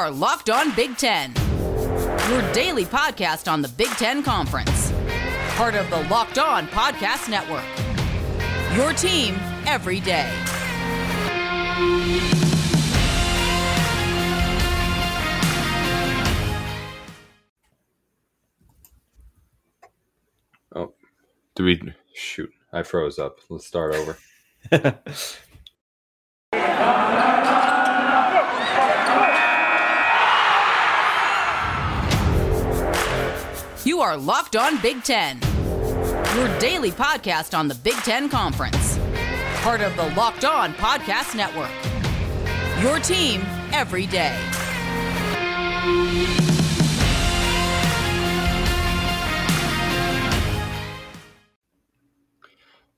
are Locked On Big Ten, your daily podcast on the Big Ten Conference, part of the Locked On Podcast Network. Your team every day. Oh, do we shoot? I froze up. Let's start over. are Locked On Big Ten, your daily podcast on the Big Ten Conference, part of the Locked On Podcast Network. Your team every day.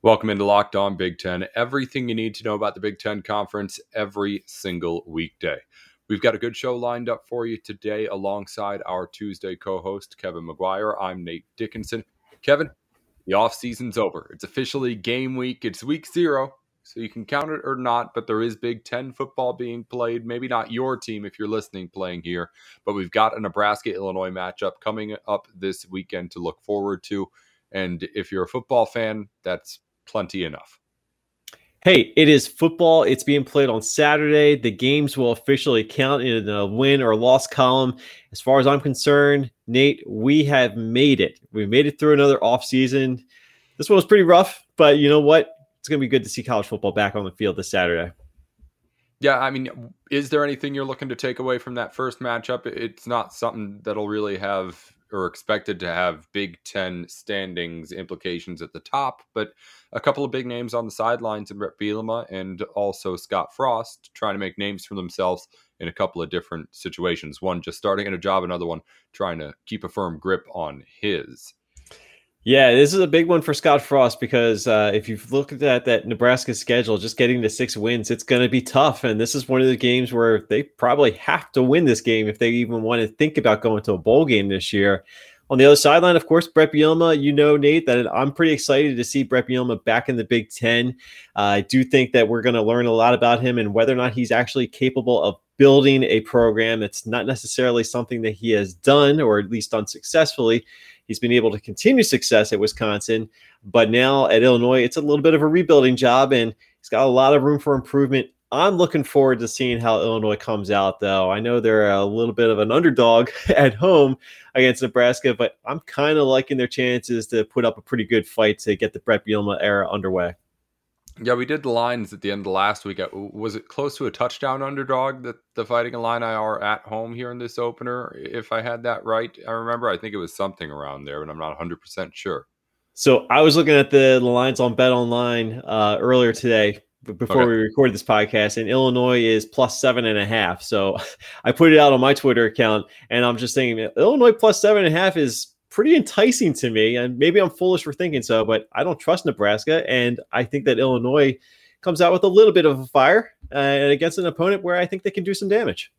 Welcome into Locked On Big Ten. Everything you need to know about the Big Ten Conference every single weekday. We've got a good show lined up for you today alongside our Tuesday co host, Kevin McGuire. I'm Nate Dickinson. Kevin, the off season's over. It's officially game week. It's week zero, so you can count it or not, but there is Big Ten football being played. Maybe not your team if you're listening playing here, but we've got a Nebraska Illinois matchup coming up this weekend to look forward to. And if you're a football fan, that's plenty enough. Hey, it is football. It's being played on Saturday. The games will officially count in the win or loss column. As far as I'm concerned, Nate, we have made it. We made it through another offseason. This one was pretty rough, but you know what? It's going to be good to see college football back on the field this Saturday. Yeah, I mean, is there anything you're looking to take away from that first matchup? It's not something that'll really have or expected to have Big Ten standings implications at the top, but a couple of big names on the sidelines in Brett Bielema and also Scott Frost trying to make names for themselves in a couple of different situations. One just starting at a job, another one trying to keep a firm grip on his. Yeah, this is a big one for Scott Frost because uh, if you've looked at that Nebraska schedule, just getting to six wins, it's going to be tough. And this is one of the games where they probably have to win this game if they even want to think about going to a bowl game this year. On the other sideline, of course, Brett Bielema, you know, Nate, that I'm pretty excited to see Brett Bielema back in the Big Ten. Uh, I do think that we're going to learn a lot about him and whether or not he's actually capable of building a program. It's not necessarily something that he has done or at least done successfully. He's been able to continue success at Wisconsin, but now at Illinois, it's a little bit of a rebuilding job, and he's got a lot of room for improvement. I'm looking forward to seeing how Illinois comes out, though. I know they're a little bit of an underdog at home against Nebraska, but I'm kind of liking their chances to put up a pretty good fight to get the Brett Bielema era underway. Yeah, we did the lines at the end of last week. Uh, was it close to a touchdown underdog that the Fighting Illini are at home here in this opener? If I had that right, I remember. I think it was something around there, but I'm not 100 percent sure. So I was looking at the, the lines on Bet Online uh, earlier today before okay. we recorded this podcast, and Illinois is plus seven and a half. So I put it out on my Twitter account, and I'm just thinking Illinois plus seven and a half is pretty enticing to me. And maybe I'm foolish for thinking so, but I don't trust Nebraska. And I think that Illinois comes out with a little bit of a fire uh, against an opponent where I think they can do some damage.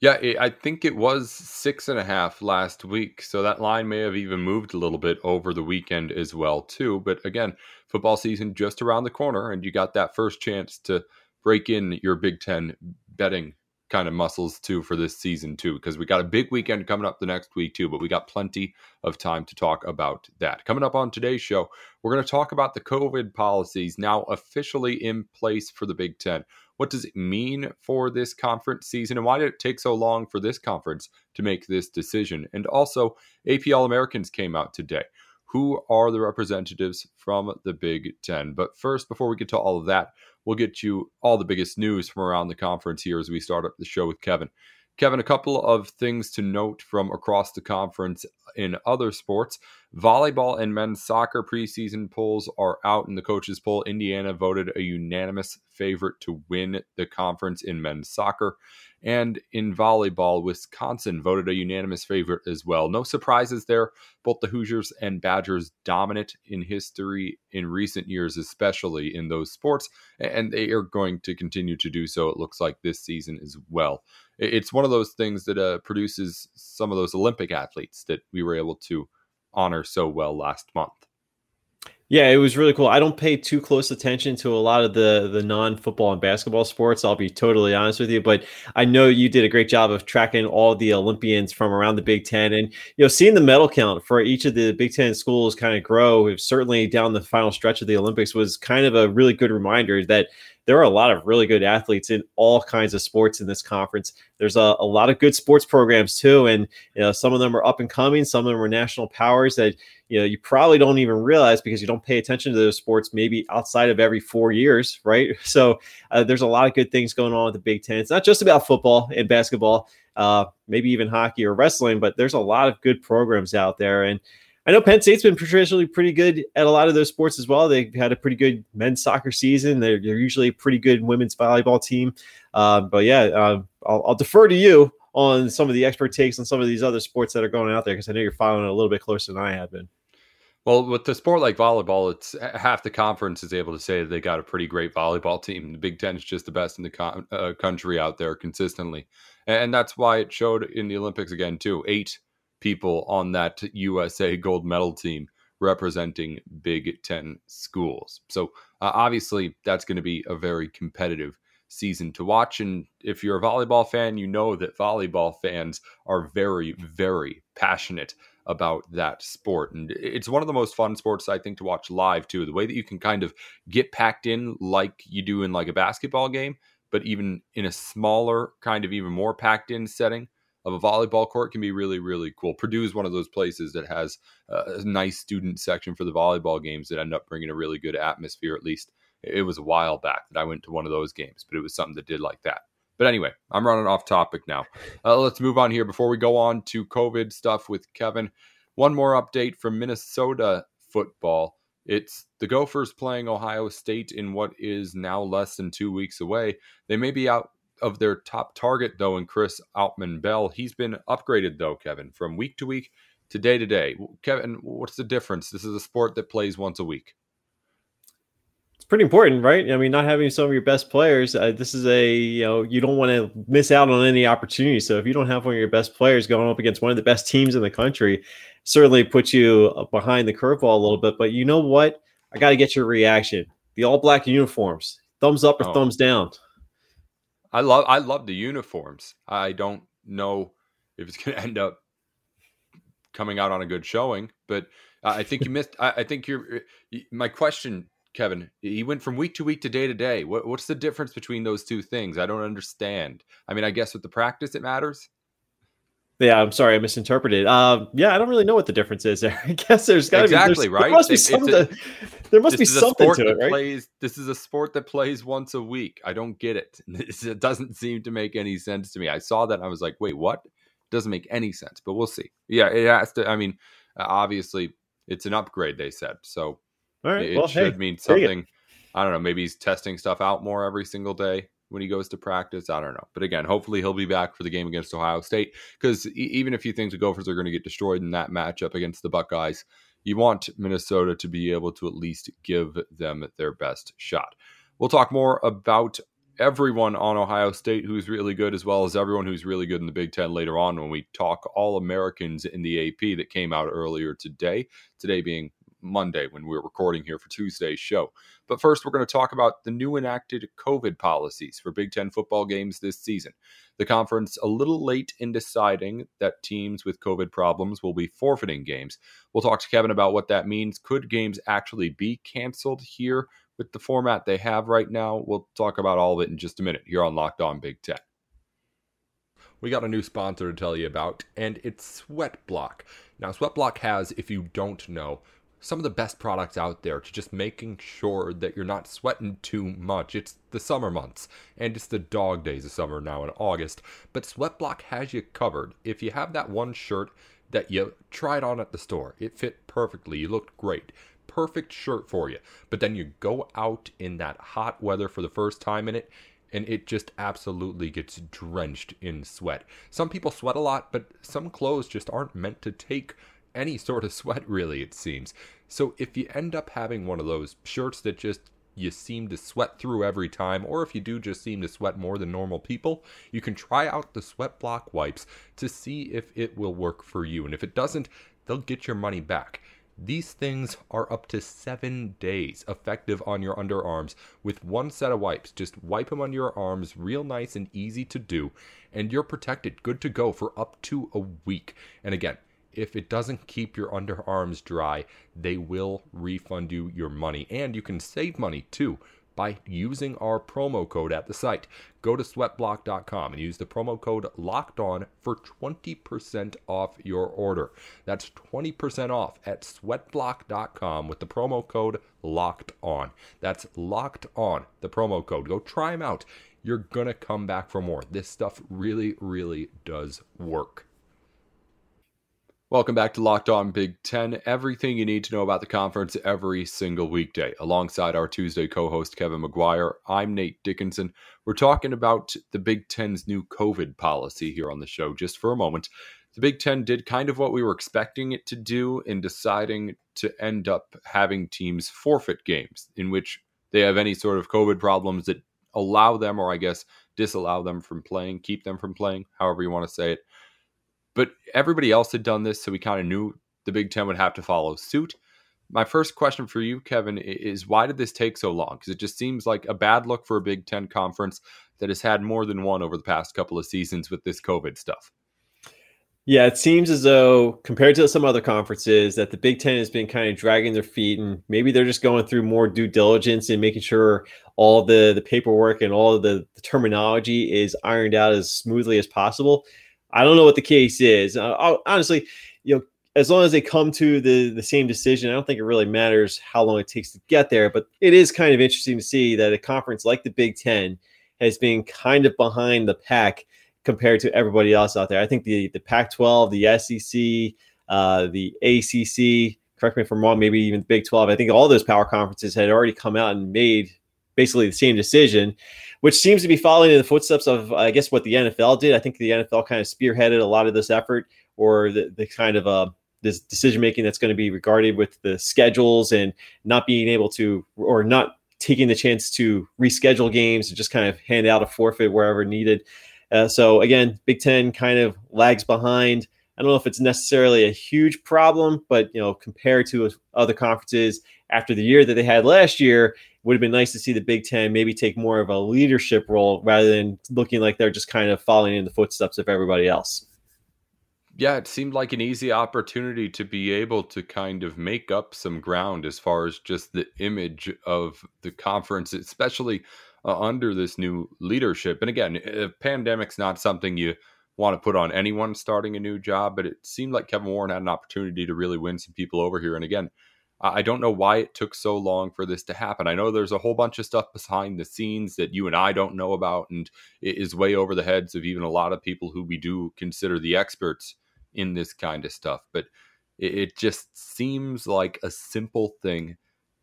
Yeah, I think it was six and a half last week. So that line may have even moved a little bit over the weekend as well, too. But again, football season just around the corner, and you got that first chance to break in your Big Ten betting kind of muscles too for this season too because we got a big weekend coming up the next week too but we got plenty of time to talk about that. Coming up on today's show we're going to talk about the covid policies now officially in place for the big ten. What does it mean for this conference season and why did it take so long for this conference to make this decision? And also ap all americans came out today who are the representatives from the Big Ten. But first, before we get to all of that, we'll get you all the biggest news from around the conference here as we start up the show with Kevin. Kevin, a couple of things to note from across the conference in other sports. Volleyball and men's soccer preseason polls are out in the coaches' poll. Indiana voted a unanimous favorite to win the conference in men's soccer. And in volleyball, Wisconsin voted a unanimous favorite as well. No surprises there. Both the Hoosiers and Badgers dominant in history in recent years, especially in those sports, and they are going to continue to do so, it looks like, this season as well. It's one of those things that uh, produces some of those Olympic athletes that we were able to honor so well last month. Yeah, it was really cool. I don't pay too close attention to a lot of the the non football and basketball sports. I'll be totally honest with you, but I know you did a great job of tracking all the Olympians from around the Big Ten, and you know, seeing the medal count for each of the Big Ten schools kind of grow. Certainly down the final stretch of the Olympics was kind of a really good reminder that there are a lot of really good athletes in all kinds of sports in this conference. There's a, a lot of good sports programs too, and you know some of them are up and coming. Some of them are national powers that you know you probably don't even realize because you don't pay attention to those sports maybe outside of every four years, right? So uh, there's a lot of good things going on with the Big Ten. It's not just about football and basketball, uh, maybe even hockey or wrestling, but there's a lot of good programs out there and I know Penn State's been traditionally pretty good at a lot of those sports as well. They've had a pretty good men's soccer season. They're, they're usually a pretty good women's volleyball team. Uh, but yeah, uh, I'll, I'll, defer to you on some of the expert takes on some of these other sports that are going out there because I know you're following it a little bit closer than I have been. Well, with the sport like volleyball, it's half the conference is able to say they got a pretty great volleyball team. The Big Ten is just the best in the con- uh, country out there consistently, and that's why it showed in the Olympics again too. Eight people on that USA gold medal team representing Big Ten schools. So uh, obviously, that's going to be a very competitive season to watch. And if you're a volleyball fan, you know that volleyball fans are very, very passionate about that sport. And it's one of the most fun sports, I think, to watch live, too. The way that you can kind of get packed in like you do in like a basketball game, but even in a smaller, kind of even more packed in setting of a volleyball court can be really, really cool. Purdue is one of those places that has a nice student section for the volleyball games that end up bringing a really good atmosphere. At least it was a while back that I went to one of those games, but it was something that did like that. But anyway, I'm running off topic now. Uh, let's move on here before we go on to COVID stuff with Kevin. One more update from Minnesota football. It's the Gophers playing Ohio State in what is now less than two weeks away. They may be out of their top target, though, in Chris Autman-Bell. He's been upgraded, though, Kevin, from week to week to day to day. Kevin, what's the difference? This is a sport that plays once a week. It's pretty important, right? I mean, not having some of your best players. Uh, this is a you know you don't want to miss out on any opportunity. So if you don't have one of your best players going up against one of the best teams in the country, certainly puts you behind the curveball a little bit. But you know what? I got to get your reaction. The all black uniforms. Thumbs up or oh. thumbs down? I love I love the uniforms. I don't know if it's going to end up coming out on a good showing, but I think you missed. I, I, think you're. Eh, my question, Kevin. He went from week to week to day to day. What, what's the difference between those two things? I don't understand. I mean, I guess with the practice, it matters. Yeah, I'm sorry, I misinterpreted. Uh, yeah, I don't really know what the difference is there. I guess there's got to exactly be right. There must be something. A, there must be something to it, right? Plays, this is a sport that plays once a week. I don't get it. It doesn't seem to make any sense to me. I saw that and I was like, wait, what? It doesn't make any sense. But we'll see. Yeah, it has to. I mean, obviously, it's an upgrade. They said so. It, well, should hey, mean something. I don't know. Maybe he's testing stuff out more every single day when he goes to practice. I don't know. But again, hopefully he'll be back for the game against Ohio State because even if you think the Gophers are going to get destroyed in that matchup against the Buckeyes, you want Minnesota to be able to at least give them their best shot. We'll talk more about everyone on Ohio State who's really good, as well as everyone who's really good in the Big Ten later on when we talk All Americans in the AP that came out earlier today. Today being Monday when we're recording here for Tuesday's show. But first, we're going to talk about the new enacted COVID policies for Big Ten football games this season. The conference a little late in deciding that teams with COVID problems will be forfeiting games. We'll talk to Kevin about what that means. Could games actually be canceled here with the format they have right now? We'll talk about all of it in just a minute here on Locked On Big Ten we got a new sponsor to tell you about, and it's Sweatblock. Now, Sweatblock has, if you don't know, some of the best products out there to just making sure that you're not sweating too much. It's the summer months and it's the dog days of summer now in August, but Sweatblock has you covered. If you have that one shirt that you tried on at the store, it fit perfectly, you looked great. Perfect shirt for you. But then you go out in that hot weather for the first time in it and it just absolutely gets drenched in sweat. Some people sweat a lot, but some clothes just aren't meant to take any sort of sweat, really, it seems. So if you end up having one of those shirts that just you seem to sweat through every time, or if you do just seem to sweat more than normal people, you can try out the sweat block wipes to see if it will work for you. And if it doesn't, they'll get your money back. These things are up to seven days effective on your underarms with one set of wipes. Just wipe them on your arms, real nice and easy to do, and you're protected, good to go for up to a week. And again, if it doesn't keep your underarms dry, they will refund you your money. And you can save money too by using our promo code at the site. Go to sweatblock.com and use the promo code locked on for 20% off your order. That's 20% off at sweatblock.com with the promo code locked on. That's locked on, the promo code. Go try them out. You're going to come back for more. This stuff really, really does work. Welcome back to Locked On Big Ten. Everything you need to know about the conference every single weekday. Alongside our Tuesday co host, Kevin McGuire, I'm Nate Dickinson. We're talking about the Big Ten's new COVID policy here on the show just for a moment. The Big Ten did kind of what we were expecting it to do in deciding to end up having teams forfeit games in which they have any sort of COVID problems that allow them, or I guess disallow them from playing, keep them from playing, however you want to say it. But everybody else had done this, so we kind of knew the Big Ten would have to follow suit. My first question for you, Kevin, is why did this take so long? Because it just seems like a bad look for a Big Ten conference that has had more than one over the past couple of seasons with this COVID stuff. Yeah, it seems as though compared to some other conferences that the Big Ten has been kind of dragging their feet and maybe they're just going through more due diligence and making sure all the the paperwork and all the, the terminology is ironed out as smoothly as possible. I don't know what the case is. Uh, honestly, you know, as long as they come to the the same decision, I don't think it really matters how long it takes to get there. But it is kind of interesting to see that a conference like the Big Ten has been kind of behind the pack compared to everybody else out there. I think the the Pac-12, the SEC, uh, the ACC. Correct me if I'm wrong. Maybe even the Big 12. I think all those power conferences had already come out and made basically the same decision, which seems to be following in the footsteps of, I guess, what the NFL did. I think the NFL kind of spearheaded a lot of this effort or the, the kind of uh, this decision making that's going to be regarded with the schedules and not being able to or not taking the chance to reschedule games and just kind of hand out a forfeit wherever needed. Uh, so again, Big Ten kind of lags behind. I don't know if it's necessarily a huge problem, but you know, compared to other conferences after the year that they had last year, would have been nice to see the Big Ten maybe take more of a leadership role rather than looking like they're just kind of following in the footsteps of everybody else. Yeah, it seemed like an easy opportunity to be able to kind of make up some ground as far as just the image of the conference, especially uh, under this new leadership. And again, a pandemic's not something you want to put on anyone starting a new job, but it seemed like Kevin Warren had an opportunity to really win some people over here. And again, I don't know why it took so long for this to happen. I know there's a whole bunch of stuff behind the scenes that you and I don't know about, and it is way over the heads of even a lot of people who we do consider the experts in this kind of stuff. But it just seems like a simple thing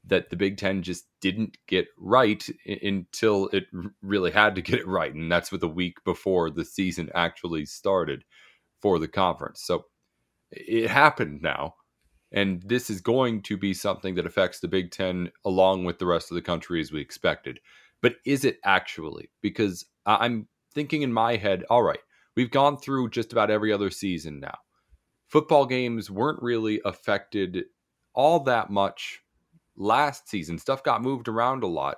that the Big Ten just didn't get right until it really had to get it right. And that's with a week before the season actually started for the conference. So it happened now. And this is going to be something that affects the Big Ten along with the rest of the country as we expected. But is it actually? Because I'm thinking in my head, all right, we've gone through just about every other season now. Football games weren't really affected all that much last season. Stuff got moved around a lot.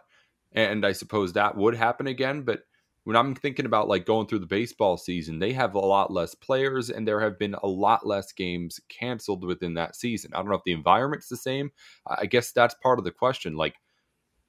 And I suppose that would happen again. But when I'm thinking about like going through the baseball season, they have a lot less players and there have been a lot less games canceled within that season. I don't know if the environment's the same. I guess that's part of the question. Like,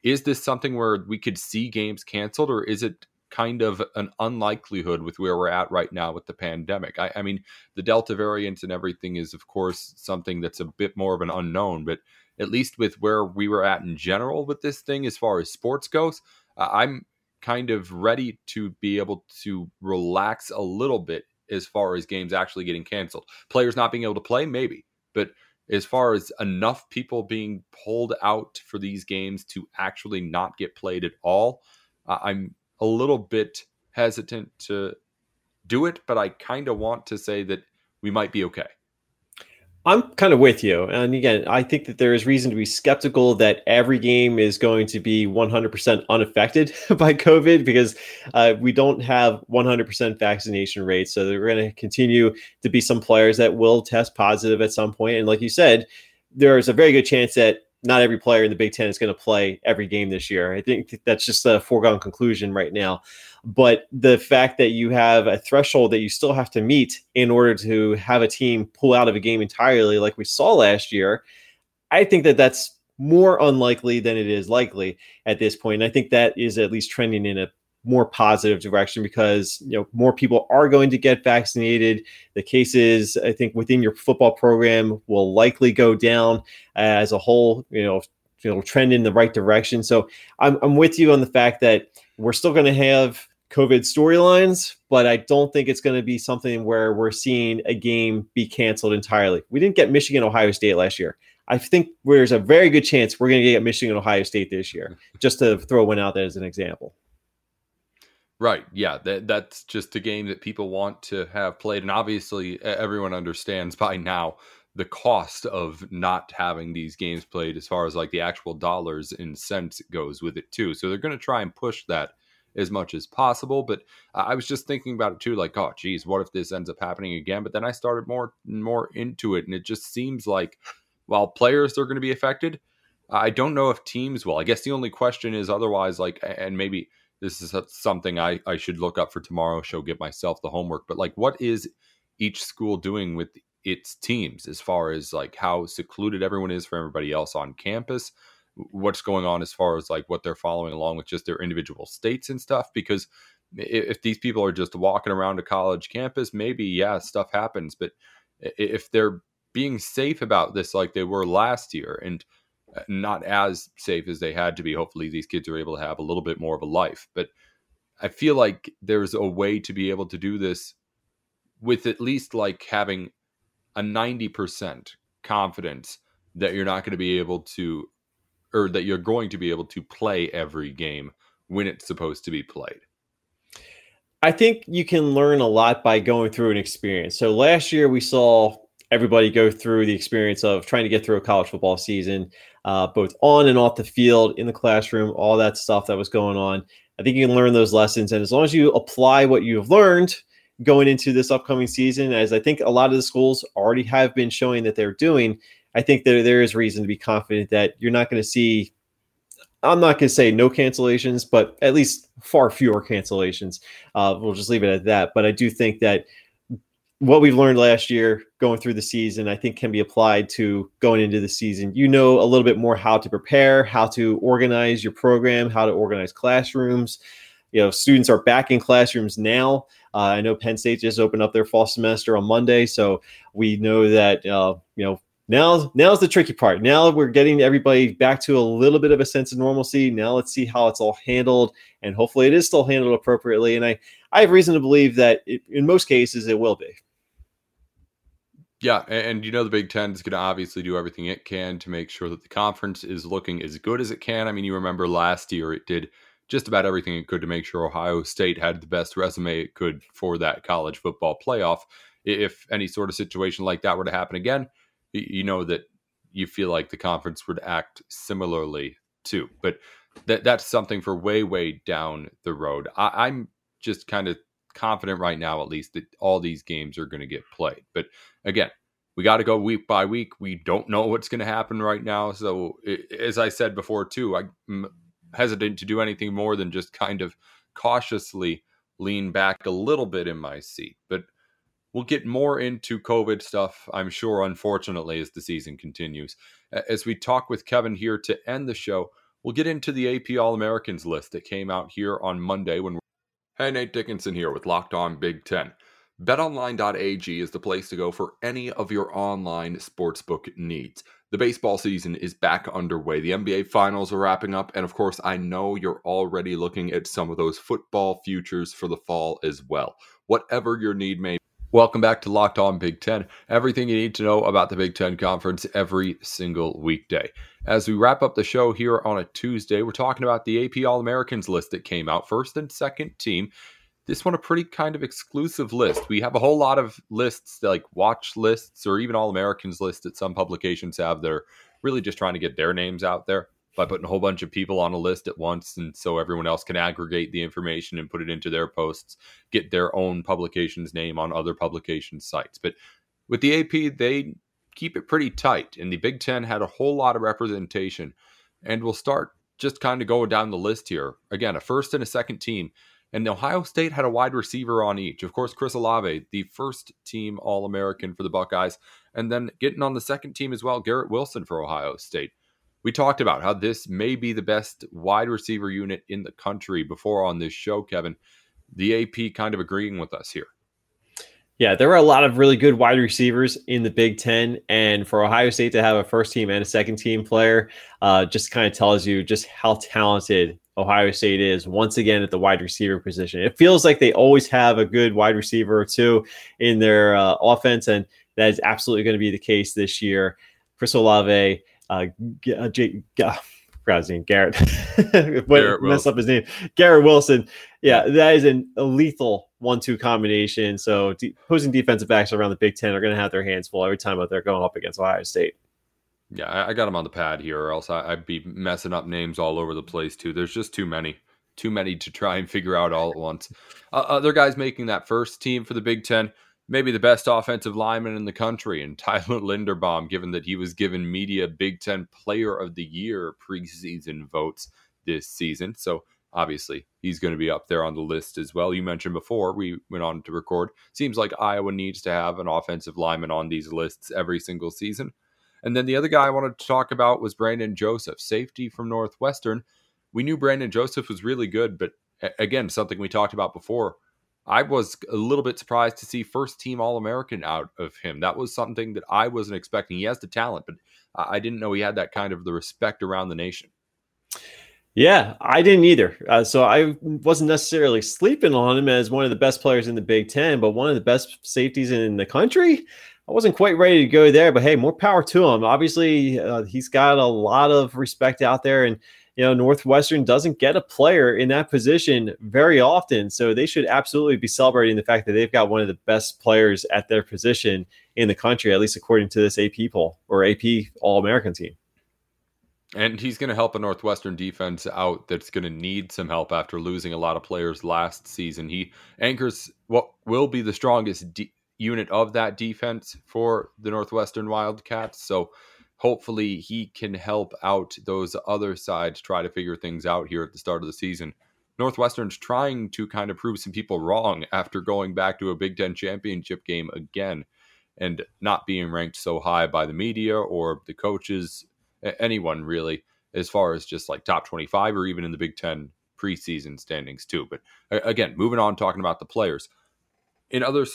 is this something where we could see games canceled or is it kind of an unlikelihood with where we're at right now with the pandemic? I, I mean, the Delta variant and everything is, of course, something that's a bit more of an unknown, but at least with where we were at in general with this thing as far as sports goes, I'm kind of ready to be able to relax a little bit as far as games actually getting canceled. Players not being able to play, maybe, but as far as enough people being pulled out for these games to actually not get played at all, I'm a little bit hesitant to do it, but I kind of want to say that we might be okay. I'm kind of with you. And again, I think that there is reason to be skeptical that every game is going to be 100% unaffected by COVID because uh, we don't have 100% vaccination rates. So there are going to continue to be some players that will test positive at some point. And like you said, there's a very good chance that not every player in the Big Ten is going to play every game this year. I think that's just a foregone conclusion right now. But the fact that you have a threshold that you still have to meet in order to have a team pull out of a game entirely, like we saw last year, I think that that's more unlikely than it is likely at this point. And I think that is at least trending in a more positive direction because you know more people are going to get vaccinated. The cases, I think, within your football program will likely go down as a whole. You know, it'll trend in the right direction. So I'm I'm with you on the fact that we're still going to have COVID storylines, but I don't think it's going to be something where we're seeing a game be canceled entirely. We didn't get Michigan Ohio State last year. I think there's a very good chance we're going to get Michigan Ohio State this year, just to throw one out there as an example. Right. Yeah. That that's just a game that people want to have played, and obviously everyone understands by now the cost of not having these games played, as far as like the actual dollars and cents goes with it too. So they're going to try and push that as much as possible. But I was just thinking about it too, like, oh, geez, what if this ends up happening again? But then I started more and more into it, and it just seems like while players are going to be affected, I don't know if teams will. I guess the only question is otherwise, like, and maybe this is something I, I should look up for tomorrow show get myself the homework but like what is each school doing with its teams as far as like how secluded everyone is from everybody else on campus what's going on as far as like what they're following along with just their individual states and stuff because if these people are just walking around a college campus maybe yeah stuff happens but if they're being safe about this like they were last year and uh, not as safe as they had to be. Hopefully, these kids are able to have a little bit more of a life. But I feel like there's a way to be able to do this with at least like having a 90% confidence that you're not going to be able to, or that you're going to be able to play every game when it's supposed to be played. I think you can learn a lot by going through an experience. So last year we saw everybody go through the experience of trying to get through a college football season, uh, both on and off the field, in the classroom, all that stuff that was going on. I think you can learn those lessons. And as long as you apply what you've learned going into this upcoming season, as I think a lot of the schools already have been showing that they're doing, I think that there is reason to be confident that you're not going to see. I'm not going to say no cancellations, but at least far fewer cancellations. Uh, we'll just leave it at that. But I do think that what we've learned last year going through the season, I think can be applied to going into the season. You know a little bit more how to prepare, how to organize your program, how to organize classrooms. You know, students are back in classrooms now. Uh, I know Penn State just opened up their fall semester on Monday, so we know that uh, you know now now's the tricky part. Now we're getting everybody back to a little bit of a sense of normalcy. Now let's see how it's all handled, and hopefully it is still handled appropriately. And I I have reason to believe that it, in most cases it will be. Yeah, and, and, you know the Big Ten is going to obviously do everything it can to make sure that the conference is looking as good as it can. I mean, you remember last year it did just about everything it could to make sure Ohio State had the best resume it could for that college football playoff. If any sort of situation like that were to happen again, you know that you feel like the conference would act similarly too. But that that's something for way way down the road. I, I'm just kind of confident right now, at least, that all these games are going to get played. But again, we got to go week by week. We don't know what's going to happen right now. So, as I said before, too, I'm hesitant to do anything more than just kind of cautiously lean back a little bit in my seat. But we'll get more into COVID stuff, I'm sure, unfortunately, as the season continues. As we talk with Kevin here to end the show, we'll get into the AP All Americans list that came out here on Monday when Hey, Nate Dickinson here with Locked On Big Ten. BetOnline.ag is the place to go for any of your online sportsbook needs. The baseball season is back underway. The NBA finals are wrapping up. And of course, I know you're already looking at some of those football futures for the fall as well. Whatever your need may be. Welcome back to Locked On Big Ten. Everything you need to know about the Big Ten Conference every single weekday. As we wrap up the show here on a Tuesday, we're talking about the AP All Americans list that came out, first and second team. This one, a pretty kind of exclusive list. We have a whole lot of lists, like watch lists or even All Americans lists that some publications have. They're really just trying to get their names out there by putting a whole bunch of people on a list at once and so everyone else can aggregate the information and put it into their posts get their own publication's name on other publication sites but with the ap they keep it pretty tight. And the Big Ten had a whole lot of representation. And we'll start just kind of going down the list here. Again, a first and a second team. And Ohio State had a wide receiver on each. Of course, Chris Olave, the first team All American for the Buckeyes. And then getting on the second team as well, Garrett Wilson for Ohio State. We talked about how this may be the best wide receiver unit in the country before on this show, Kevin. The AP kind of agreeing with us here. Yeah, there were a lot of really good wide receivers in the Big Ten, and for Ohio State to have a first team and a second team player, uh, just kind of tells you just how talented Ohio State is once again at the wide receiver position. It feels like they always have a good wide receiver or two in their uh, offense, and that is absolutely going to be the case this year. Chris Olave, uh, uh, J- uh, his name, Garrett. Garrett mess up his name. Garrett Wilson. Yeah, that is an, a lethal one-two combination. So de- opposing defensive backs around the Big Ten are going to have their hands full every time out there going up against Ohio State. Yeah, I, I got him on the pad here, or else I, would be messing up names all over the place too. There's just too many, too many to try and figure out all at once. Uh, other guys making that first team for the Big Ten maybe the best offensive lineman in the country, and Tyler Linderbaum, given that he was given media Big Ten Player of the Year preseason votes this season. So obviously he's going to be up there on the list as well. You mentioned before we went on to record. Seems like Iowa needs to have an offensive lineman on these lists every single season. And then the other guy I wanted to talk about was Brandon Joseph, safety from Northwestern. We knew Brandon Joseph was really good, but again, something we talked about before. I was a little bit surprised to see first team All American out of him. That was something that I wasn't expecting. He has the talent, but I didn't know he had that kind of the respect around the nation. Yeah, I didn't either. Uh, so I wasn't necessarily sleeping on him as one of the best players in the Big Ten, but one of the best safeties in the country. I wasn't quite ready to go there, but hey, more power to him. Obviously, uh, he's got a lot of respect out there, and you know, Northwestern doesn't get a player in that position very often. So they should absolutely be celebrating the fact that they've got one of the best players at their position in the country, at least according to this AP poll or AP All American team. And he's going to help a Northwestern defense out that's going to need some help after losing a lot of players last season. He anchors what will be the strongest de- unit of that defense for the Northwestern Wildcats. So hopefully he can help out those other sides try to figure things out here at the start of the season. Northwestern's trying to kind of prove some people wrong after going back to a Big Ten championship game again and not being ranked so high by the media or the coaches, anyone really, as far as just like top 25 or even in the Big Ten preseason standings too. But again, moving on, talking about the players. In other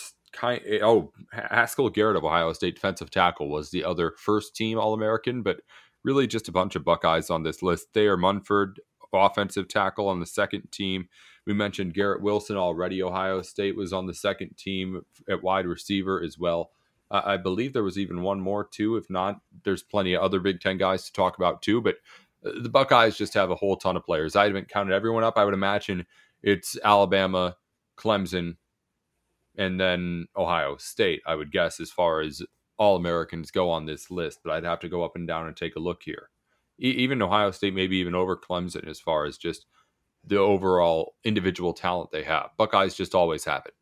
oh Haskell Garrett of Ohio State defensive tackle was the other first team All American, but really just a bunch of Buckeyes on this list. Thayer Munford, offensive tackle on the second team. We mentioned Garrett Wilson already. Ohio State was on the second team at wide receiver as well. Uh, I believe there was even one more too. If not, there's plenty of other Big Ten guys to talk about too. But uh, the Buckeyes just have a whole ton of players. I haven't counted everyone up. I would imagine it's Alabama, Clemson, and then Ohio State, I would guess, as far as all Americans go on this list. But I'd have to go up and down and take a look here. E- even Ohio State, maybe even over Clemson, as far as just the overall individual talent they have. Buckeyes just always have it.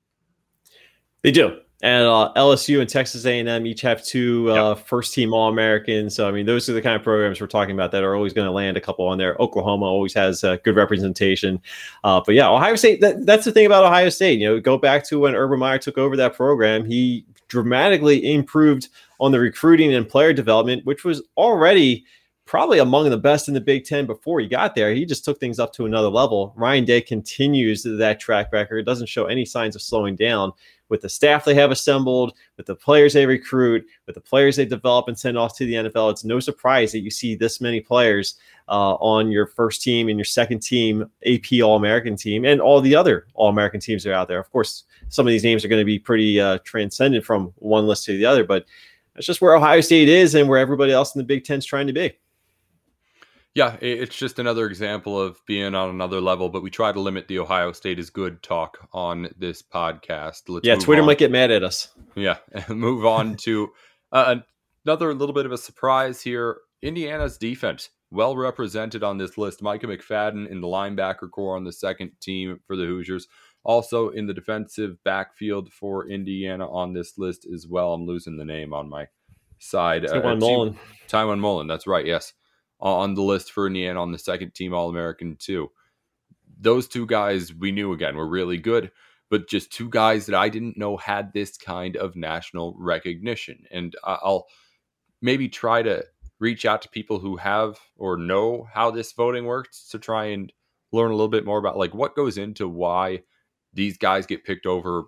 They do and uh, LSU and Texas A&M each have two uh, yep. first team All Americans. So I mean, those are the kind of programs we're talking about that are always going to land a couple on there. Oklahoma always has uh, good representation, uh, but yeah, Ohio State. That, that's the thing about Ohio State. You know, go back to when Urban Meyer took over that program. He dramatically improved on the recruiting and player development, which was already probably among the best in the Big Ten before he got there. He just took things up to another level. Ryan Day continues that track record. It doesn't show any signs of slowing down with the staff they have assembled, with the players they recruit, with the players they develop and send off to the NFL. It's no surprise that you see this many players uh, on your first team and your second team AP All American team and all the other All American teams that are out there. Of course, some of these names are going to be pretty uh, transcendent from one list to the other, but that's just where Ohio State is and where everybody else in the Big Ten is trying to be. Yeah, it's just another example of being on another level, but we try to limit the Ohio State is good talk on this podcast. Let's yeah, Twitter on. might get mad at us. Yeah, move on to uh, another little bit of a surprise here. Indiana's defense, well represented on this list. Micah McFadden in the linebacker corps on the second team for the Hoosiers. Also in the defensive backfield for Indiana on this list as well. I'm losing the name on my side. Tiawan uh, Mullen. Tiawan Mullen, that's right. Yes, Uh, on the list for Indiana on the second team All American too. Those two guys we knew again were really good, but just two guys that I didn't know had this kind of national recognition. And I'll maybe try to reach out to people who have or know how this voting works to try and learn a little bit more about like what goes into why these guys get picked over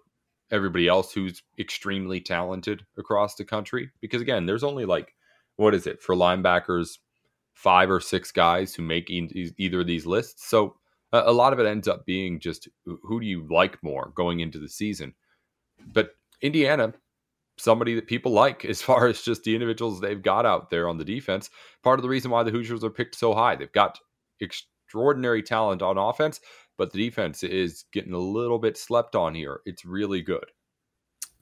everybody else who's extremely talented across the country because again there's only like what is it for linebackers five or six guys who make e- either of these lists so a, a lot of it ends up being just who do you like more going into the season but indiana somebody that people like as far as just the individuals they've got out there on the defense part of the reason why the hoosiers are picked so high they've got extraordinary talent on offense but the defense is getting a little bit slept on here. It's really good.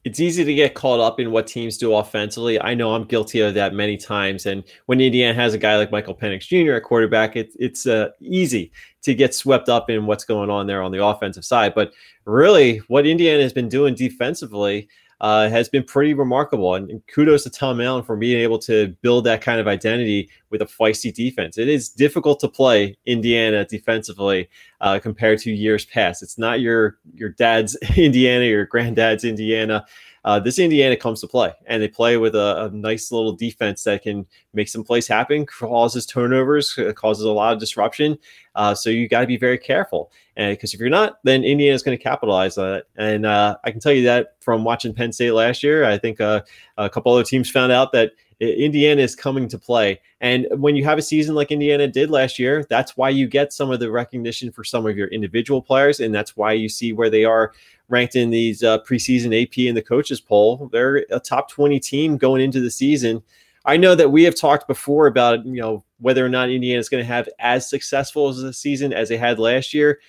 It's easy to get caught up in what teams do offensively. I know I'm guilty of that many times. And when Indiana has a guy like Michael Penix Jr. at quarterback, it, it's uh, easy to get swept up in what's going on there on the offensive side. But really, what Indiana has been doing defensively uh, has been pretty remarkable. And, and, kudos to Tom Allen for being able to build that kind of identity with a feisty defense. It is difficult to play Indiana defensively uh, compared to years past. It's not your your dad's Indiana, your granddad's Indiana. Uh, this Indiana comes to play, and they play with a, a, nice little defense that can make some plays happen, causes turnovers, causes a lot of disruption. Uh, so you got to be very careful, and because if you're not, then Indiana is going to capitalize on it. And uh, I can tell you that from watching Penn State last year, I think uh, a couple other teams found out that Indiana is coming to play. And when you have a season like Indiana did last year, that's why you get some of the recognition for some of your individual players. And that's why you see where they are ranked in these uh, preseason AP and the coaches poll. They're a top 20 team going into the season. I know that we have talked before about, you know, whether or not Indiana is going to have as successful as a season as they had last year.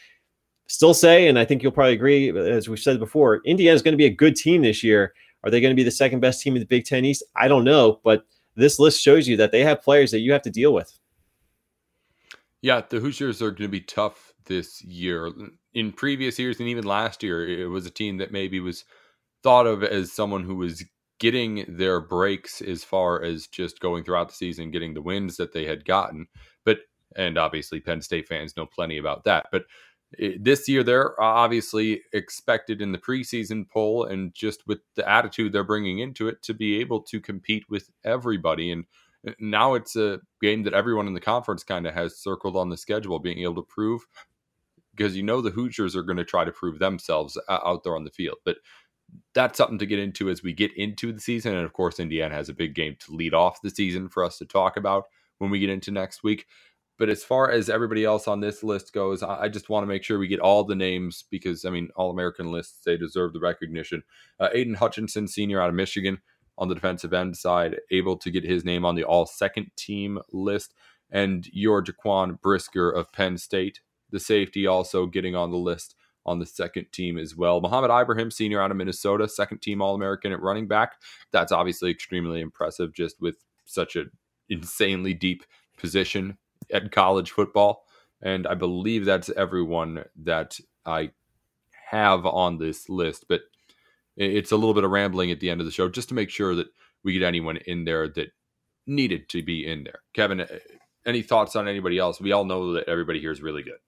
Still say, and I think you'll probably agree, as we've said before, Indiana is going to be a good team this year. Are they going to be the second best team in the Big Ten East? I don't know, but this list shows you that they have players that you have to deal with. Yeah, the Hoosiers are going to be tough this year. In previous years and even last year, it was a team that maybe was thought of as someone who was getting their breaks as far as just going throughout the season, getting the wins that they had gotten. But and obviously Penn State fans know plenty about that. But Eh, this year they're uh, obviously expected in the preseason poll and just with the attitude they're bringing into it to be able to compete with everybody. And uh, now it's a game that everyone in the conference kind of has circled on the schedule being able to prove because you know the Hoosiers are going to try to prove themselves uh, out there on the field. But that's something to get into as we get into the season. And of course Indiana has a big game to lead off the season for us to talk about when we get into next week but as far as everybody else on this list goes, I just want to make sure we get all the names because, I mean, all American lists, they deserve the recognition. Uh, Aidan Hutchinson, senior out of Michigan on the defensive end side, able to get his name on the all second team list. And your Jaquan Brisker of Penn State, the safety, also getting on the list on the second team as well. Mohamed Ibrahim, senior out of Minnesota, second team All American at running back. That's obviously extremely impressive just with such an insanely deep position at college football. And I believe that's everyone that I have on this list. But it's a little bit of rambling at the end of the show just to make sure that we get anyone in there that needed to be in there. Kevin, any thoughts on anybody else? We all know that everybody here is really good.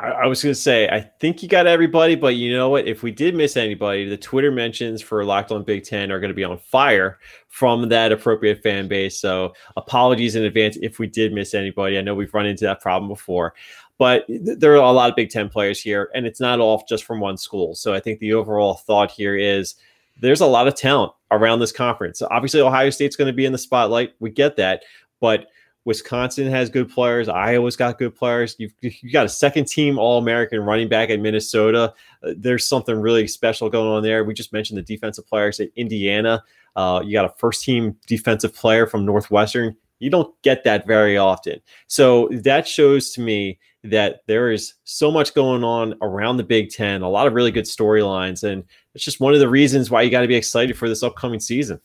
I, was going to say, I think you got everybody, but you know what? If we did miss anybody, the Twitter mentions for Locked On Big Ten are going to be on fire from that appropriate fan base. So apologies in advance if we did miss anybody. I know we've run into that problem before, but th- there are a lot of Big Ten players here, and it's not all just from one school. So I think the overall thought here is there's a lot of talent around this conference. Obviously, Ohio State's going to be in the spotlight. We get that, but Wisconsin has good players. Iowa's got good players. You've, you got a second team All American running back at Minnesota. Uh, there's something really special going on there. We just mentioned the defensive players at Indiana. Uh, you got a first team defensive player from Northwestern. You don't get that very often. So that shows to me that there is so much going on around the Big Ten, a lot of really good storylines. And it's just one of the reasons why you got to be excited for this upcoming season.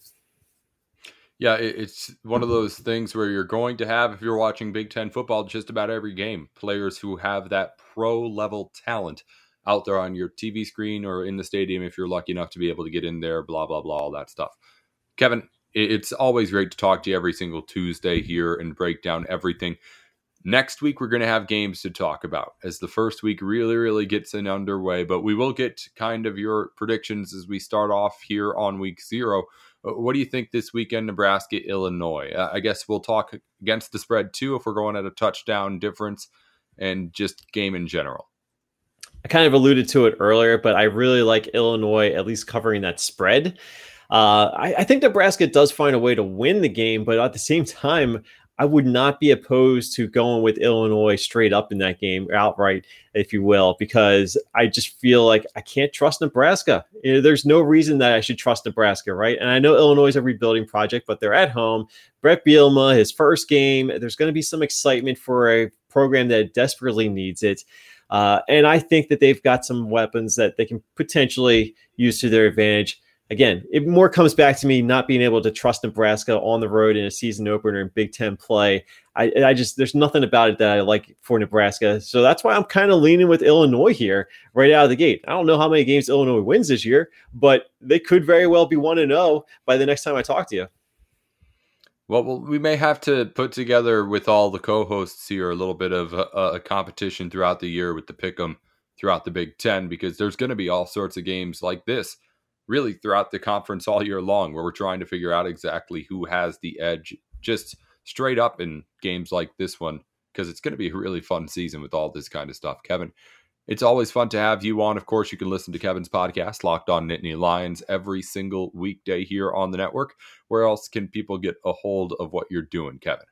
Yeah, it's one of those things where you're going to have, if you're watching Big Ten football, just about every game, players who have that pro level talent out there on your TV screen or in the stadium if you're lucky enough to be able to get in there, blah, blah, blah, all that stuff. Kevin, it's always great to talk to you every single Tuesday here and break down everything. Next week, we're going to have games to talk about as the first week really, really gets in underway. But we will get kind of your predictions as we start off here on week zero. Uh, what do you think this weekend, Nebraska, Illinois? Uh, I guess we'll talk against the spread too if we're going at a touchdown difference and just game in general. I kind of alluded to it earlier, but I really like Illinois at least covering that spread. Uh, I, I, think Nebraska does find a way to win the game, but at the same time, I would not be opposed to going with Illinois straight up in that game, outright, if you will, because I just feel like I can't trust Nebraska. You know, there's no reason that I should trust Nebraska, right? And I know Illinois is a rebuilding project, but they're at home. Brett Bielema, his first game, there's going to be some excitement for a program that desperately needs it. Uh, and I think that they've got some weapons that they can potentially use to their advantage again, it more comes back to me not being able to trust Nebraska on the road in a season opener in Big Ten play. I, I just there's nothing about it that I like for Nebraska, so that's why I'm kind of leaning with Illinois here right out of the gate. I don't know how many games Illinois wins this year, but they could very well be one and zero oh by the next time I talk to you. Well, we may have to put together with all the co-hosts here a little bit of a, a competition throughout the year with the pick'em throughout the Big Ten because there's going to be all sorts of games like this really throughout the conference all year long, where we're trying to figure out exactly who has the edge, just straight up in games like this one, because it's going to be a really fun season with all this kind of stuff. Kevin, it's always fun to have you on. Of course, you can listen to Kevin's podcast, Locked On Nittany Lions, every single weekday here on the network. Where else can people get a hold of what you're doing, Kevin?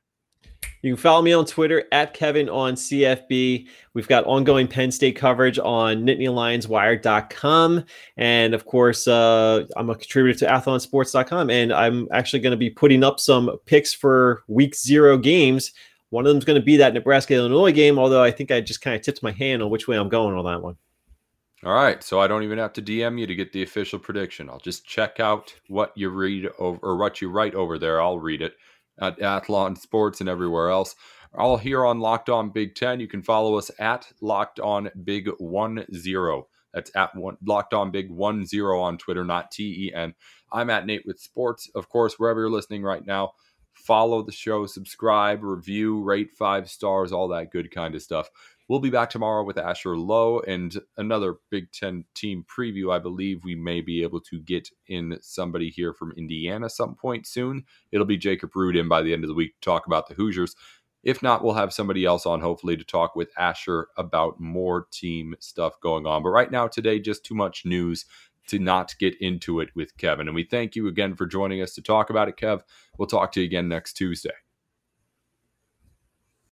You can follow me on Twitter at Kevin on CFB. We've got ongoing Penn State coverage on NittanyLionsWire.com. And of course, uh, I'm a contributor to athlonsports.com. And I'm actually going to be putting up some picks for week zero games. One of them is going to be that Nebraska Illinois game, although I think I just kind of tipped my hand on which way I'm going on that one. All right, so I don't even have to DM you to get the official prediction. I'll just check out what you read over or what you write over there. I'll read it at Athlon Sports and everywhere else. All here on Locked On Big Ten. You can follow us at Locked On Big One Zero. That's at one, Locked On Big One Zero on Twitter, not T E N. I'm at Nate with Sports. Of course, wherever you're listening right now, follow the show, subscribe, review, rate five stars, all that good kind of stuff. We'll be back tomorrow with Asher Lowe and another Big Ten team preview. I believe we may be able to get in somebody here from Indiana some point soon. It'll be Jacob Rudin by the end of the week to talk about the Hoosiers. If not, we'll have somebody else on, hopefully, to talk with Asher about more team stuff going on. But right now, today, just too much news to not get into it with Kevin. And we thank you again for joining us to talk about it, Kev. We'll talk to you again next Tuesday.